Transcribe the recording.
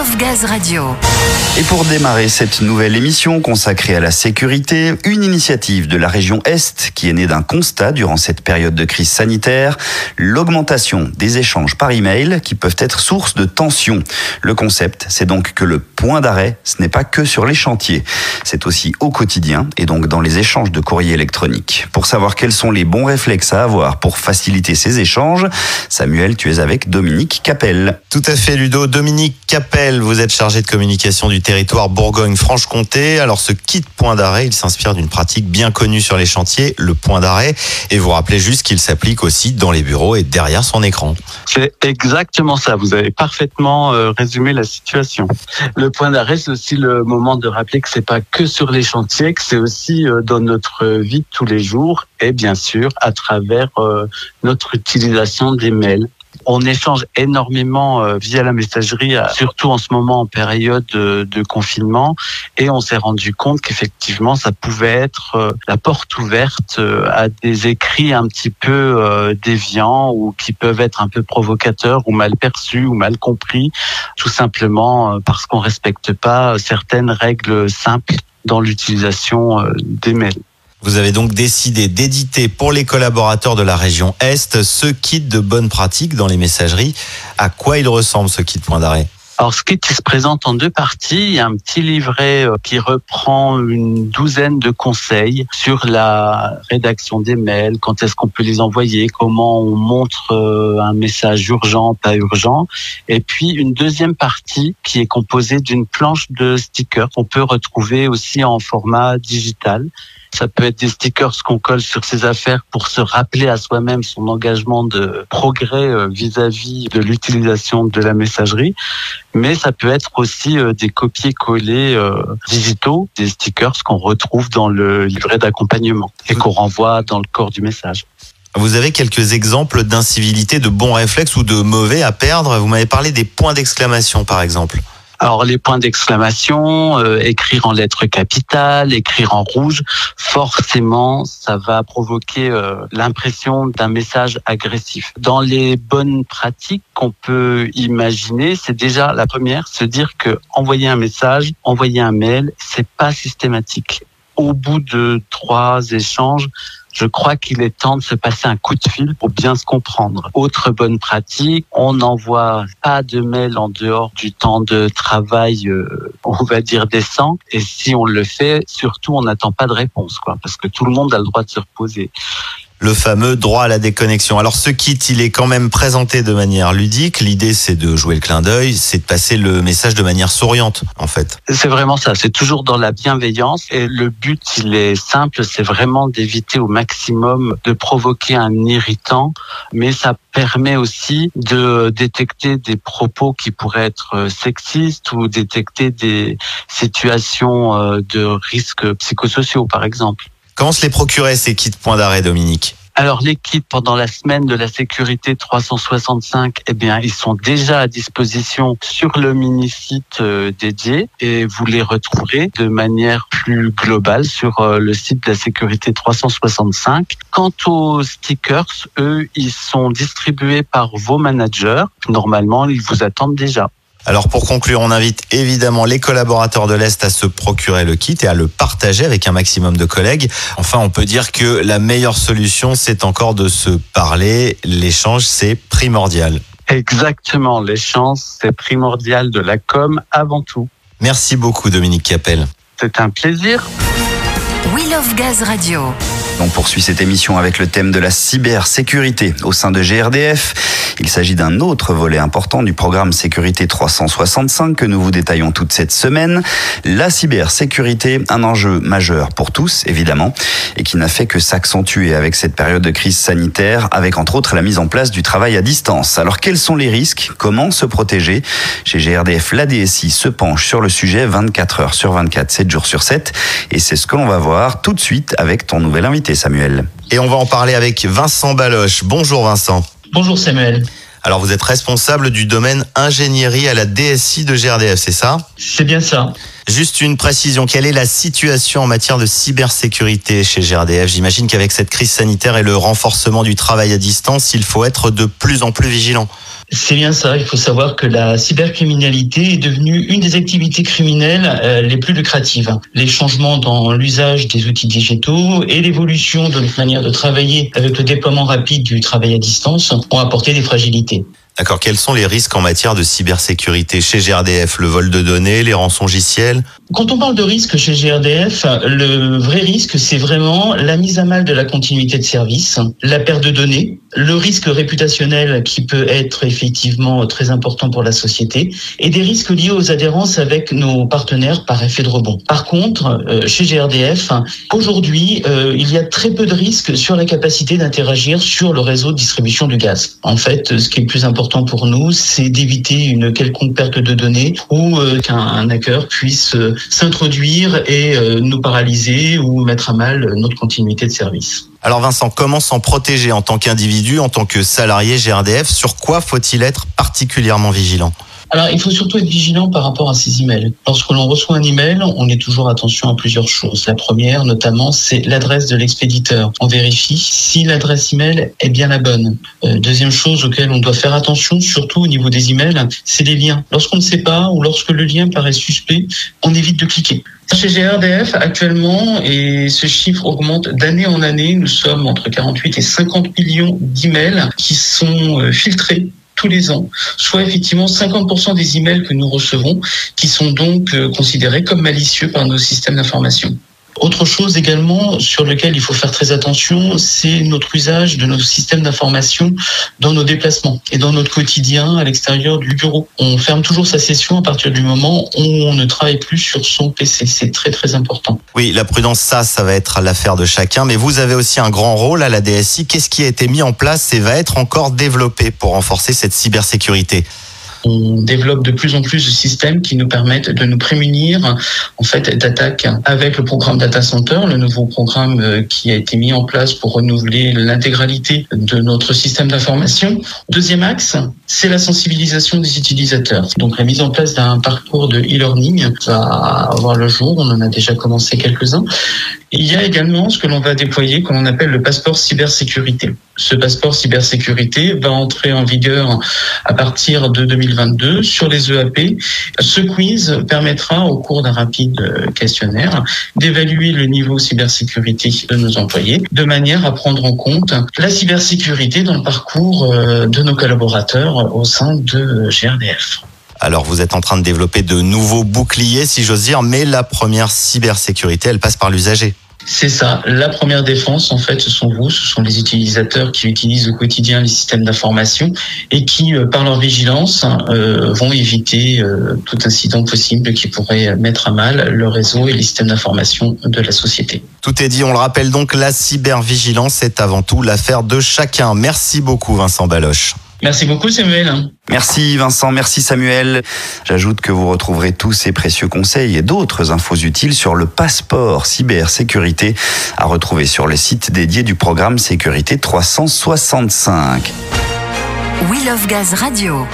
Of Gaz Radio. Et pour démarrer cette nouvelle émission consacrée à la sécurité, une initiative de la région Est qui est née d'un constat durant cette période de crise sanitaire, l'augmentation des échanges par email qui peuvent être source de tension. Le concept, c'est donc que le point d'arrêt, ce n'est pas que sur les chantiers, c'est aussi au quotidien et donc dans les échanges de courrier électronique. Pour savoir quels sont les bons réflexes à avoir pour faciliter ces échanges, Samuel, tu es avec Dominique Capel. Tout à fait, Ludo. Dominique Capel, vous êtes chargé de communication du territoire Bourgogne-Franche-Comté. Alors, ce kit point d'arrêt, il s'inspire d'une pratique bien connue sur les chantiers, le point d'arrêt. Et vous rappelez juste qu'il s'applique aussi dans les bureaux et derrière son écran. C'est exactement ça. Vous avez parfaitement euh, résumé la situation. Le point d'arrêt, c'est aussi le moment de rappeler que c'est pas que sur les chantiers, que c'est aussi euh, dans notre vie de tous les jours et bien sûr à travers euh, notre utilisation des mails. On échange énormément euh, via la messagerie, euh, surtout en ce moment en période de, de confinement, et on s'est rendu compte qu'effectivement ça pouvait être euh, la porte ouverte euh, à des écrits un petit peu euh, déviants ou qui peuvent être un peu provocateurs ou mal perçus ou mal compris, tout simplement euh, parce qu'on respecte pas certaines règles simples dans l'utilisation euh, des mails. Vous avez donc décidé d'éditer pour les collaborateurs de la région Est ce kit de bonnes pratiques dans les messageries. À quoi il ressemble ce kit point d'arrêt? Alors, ce kit il se présente en deux parties. Il y a un petit livret euh, qui reprend une douzaine de conseils sur la rédaction des mails, quand est-ce qu'on peut les envoyer, comment on montre euh, un message urgent, pas urgent. Et puis, une deuxième partie qui est composée d'une planche de stickers qu'on peut retrouver aussi en format digital. Ça peut être des stickers qu'on colle sur ses affaires pour se rappeler à soi-même son engagement de progrès euh, vis-à-vis de l'utilisation de la messagerie. Mais ça peut être aussi euh, des copier-coller euh, digitaux, des stickers qu'on retrouve dans le livret d'accompagnement et qu'on renvoie dans le corps du message. Vous avez quelques exemples d'incivilité, de bons réflexes ou de mauvais à perdre? Vous m'avez parlé des points d'exclamation, par exemple. Alors les points d'exclamation, euh, écrire en lettres capitales, écrire en rouge, forcément, ça va provoquer euh, l'impression d'un message agressif. Dans les bonnes pratiques qu'on peut imaginer, c'est déjà la première, se dire que envoyer un message, envoyer un mail, c'est pas systématique. Au bout de trois échanges, je crois qu'il est temps de se passer un coup de fil pour bien se comprendre. Autre bonne pratique, on n'envoie pas de mail en dehors du temps de travail, euh, on va dire décent. Et si on le fait, surtout, on n'attend pas de réponse, quoi, parce que tout le monde a le droit de se reposer le fameux droit à la déconnexion. Alors ce kit, il est quand même présenté de manière ludique. L'idée, c'est de jouer le clin d'œil, c'est de passer le message de manière souriante, en fait. C'est vraiment ça. C'est toujours dans la bienveillance. Et le but, il est simple, c'est vraiment d'éviter au maximum de provoquer un irritant. Mais ça permet aussi de détecter des propos qui pourraient être sexistes ou détecter des situations euh, de risques psychosociaux, par exemple. Comment se les procurer ces kits points d'arrêt, Dominique? Alors les kits pendant la semaine de la sécurité 365, eh bien ils sont déjà à disposition sur le mini site euh, dédié et vous les retrouverez de manière plus globale sur euh, le site de la sécurité 365. Quant aux stickers, eux, ils sont distribués par vos managers. Normalement, ils vous attendent déjà. Alors pour conclure, on invite évidemment les collaborateurs de l'Est à se procurer le kit et à le partager avec un maximum de collègues. Enfin, on peut dire que la meilleure solution, c'est encore de se parler. L'échange, c'est primordial. Exactement, l'échange, c'est primordial de la com avant tout. Merci beaucoup Dominique Capel. C'est un plaisir. Wheel of Gaz Radio. On poursuit cette émission avec le thème de la cybersécurité au sein de GRDF. Il s'agit d'un autre volet important du programme Sécurité 365 que nous vous détaillons toute cette semaine. La cybersécurité, un enjeu majeur pour tous, évidemment, et qui n'a fait que s'accentuer avec cette période de crise sanitaire, avec entre autres la mise en place du travail à distance. Alors quels sont les risques? Comment se protéger? Chez GRDF, la DSI se penche sur le sujet 24 heures sur 24, 7 jours sur 7, et c'est ce que l'on va voir tout de suite avec ton nouvel invité. Samuel. Et on va en parler avec Vincent Baloche. Bonjour Vincent. Bonjour Samuel. Alors vous êtes responsable du domaine ingénierie à la DSI de GRDF, c'est ça? C'est bien ça. Juste une précision, quelle est la situation en matière de cybersécurité chez GRDF J'imagine qu'avec cette crise sanitaire et le renforcement du travail à distance, il faut être de plus en plus vigilant. C'est bien ça. Il faut savoir que la cybercriminalité est devenue une des activités criminelles euh, les plus lucratives. Les changements dans l'usage des outils digitaux et l'évolution de notre manière de travailler avec le déploiement rapide du travail à distance ont apporté des fragilités. D'accord. Quels sont les risques en matière de cybersécurité chez GRDF Le vol de données, les rançongiciels? Quand on parle de risque chez GRDF, le vrai risque, c'est vraiment la mise à mal de la continuité de service, la perte de données, le risque réputationnel qui peut être effectivement très important pour la société et des risques liés aux adhérences avec nos partenaires par effet de rebond. Par contre, euh, chez GRDF, aujourd'hui, euh, il y a très peu de risques sur la capacité d'interagir sur le réseau de distribution du gaz. En fait, ce qui est le plus important, pour nous, c'est d'éviter une quelconque perte de données ou euh, qu'un hacker puisse s'introduire et euh, nous paralyser ou mettre à mal notre continuité de service. Alors Vincent, comment s'en protéger en tant qu'individu, en tant que salarié GRDF Sur quoi faut-il être particulièrement vigilant? Alors, il faut surtout être vigilant par rapport à ces emails. Lorsque l'on reçoit un email, on est toujours attention à plusieurs choses. La première, notamment, c'est l'adresse de l'expéditeur. On vérifie si l'adresse email est bien la bonne. Euh, deuxième chose auquel on doit faire attention, surtout au niveau des emails, c'est les liens. Lorsqu'on ne sait pas ou lorsque le lien paraît suspect, on évite de cliquer. Chez GRDF, actuellement, et ce chiffre augmente d'année en année, nous sommes entre 48 et 50 millions d'emails qui sont euh, filtrés tous les ans, soit effectivement 50% des emails que nous recevons qui sont donc euh, considérés comme malicieux par nos systèmes d'information. Autre chose également sur lequel il faut faire très attention, c'est notre usage de nos systèmes d'information dans nos déplacements et dans notre quotidien à l'extérieur du bureau. On ferme toujours sa session à partir du moment où on ne travaille plus sur son PC. C'est très très important. Oui, la prudence, ça, ça va être l'affaire de chacun, mais vous avez aussi un grand rôle à la DSI. Qu'est-ce qui a été mis en place et va être encore développé pour renforcer cette cybersécurité? On développe de plus en plus de systèmes qui nous permettent de nous prémunir en fait d'attaques avec le programme Data Center, le nouveau programme euh, qui a été mis en place pour renouveler l'intégralité de notre système d'information. Deuxième axe, c'est la sensibilisation des utilisateurs. Donc la mise en place d'un parcours de e-learning va avoir le jour, on en a déjà commencé quelques-uns. Il y a également ce que l'on va déployer, qu'on l'on appelle le passeport cybersécurité. Ce passeport cybersécurité va entrer en vigueur à partir de 2022 sur les EAP. Ce quiz permettra, au cours d'un rapide questionnaire, d'évaluer le niveau cybersécurité de nos employés, de manière à prendre en compte la cybersécurité dans le parcours euh, de nos collaborateurs au sein de GRDF. Alors vous êtes en train de développer de nouveaux boucliers, si j'ose dire, mais la première cybersécurité, elle passe par l'usager. C'est ça. La première défense, en fait, ce sont vous, ce sont les utilisateurs qui utilisent au quotidien les systèmes d'information et qui, euh, par leur vigilance, euh, vont éviter euh, tout incident possible qui pourrait mettre à mal le réseau et les systèmes d'information de la société. Tout est dit. On le rappelle donc, la cybervigilance est avant tout l'affaire de chacun. Merci beaucoup, Vincent Baloche. Merci beaucoup Samuel. Merci Vincent, merci Samuel. J'ajoute que vous retrouverez tous ces précieux conseils et d'autres infos utiles sur le passeport cybersécurité à retrouver sur le site dédié du programme Sécurité 365. We Love Gaz Radio.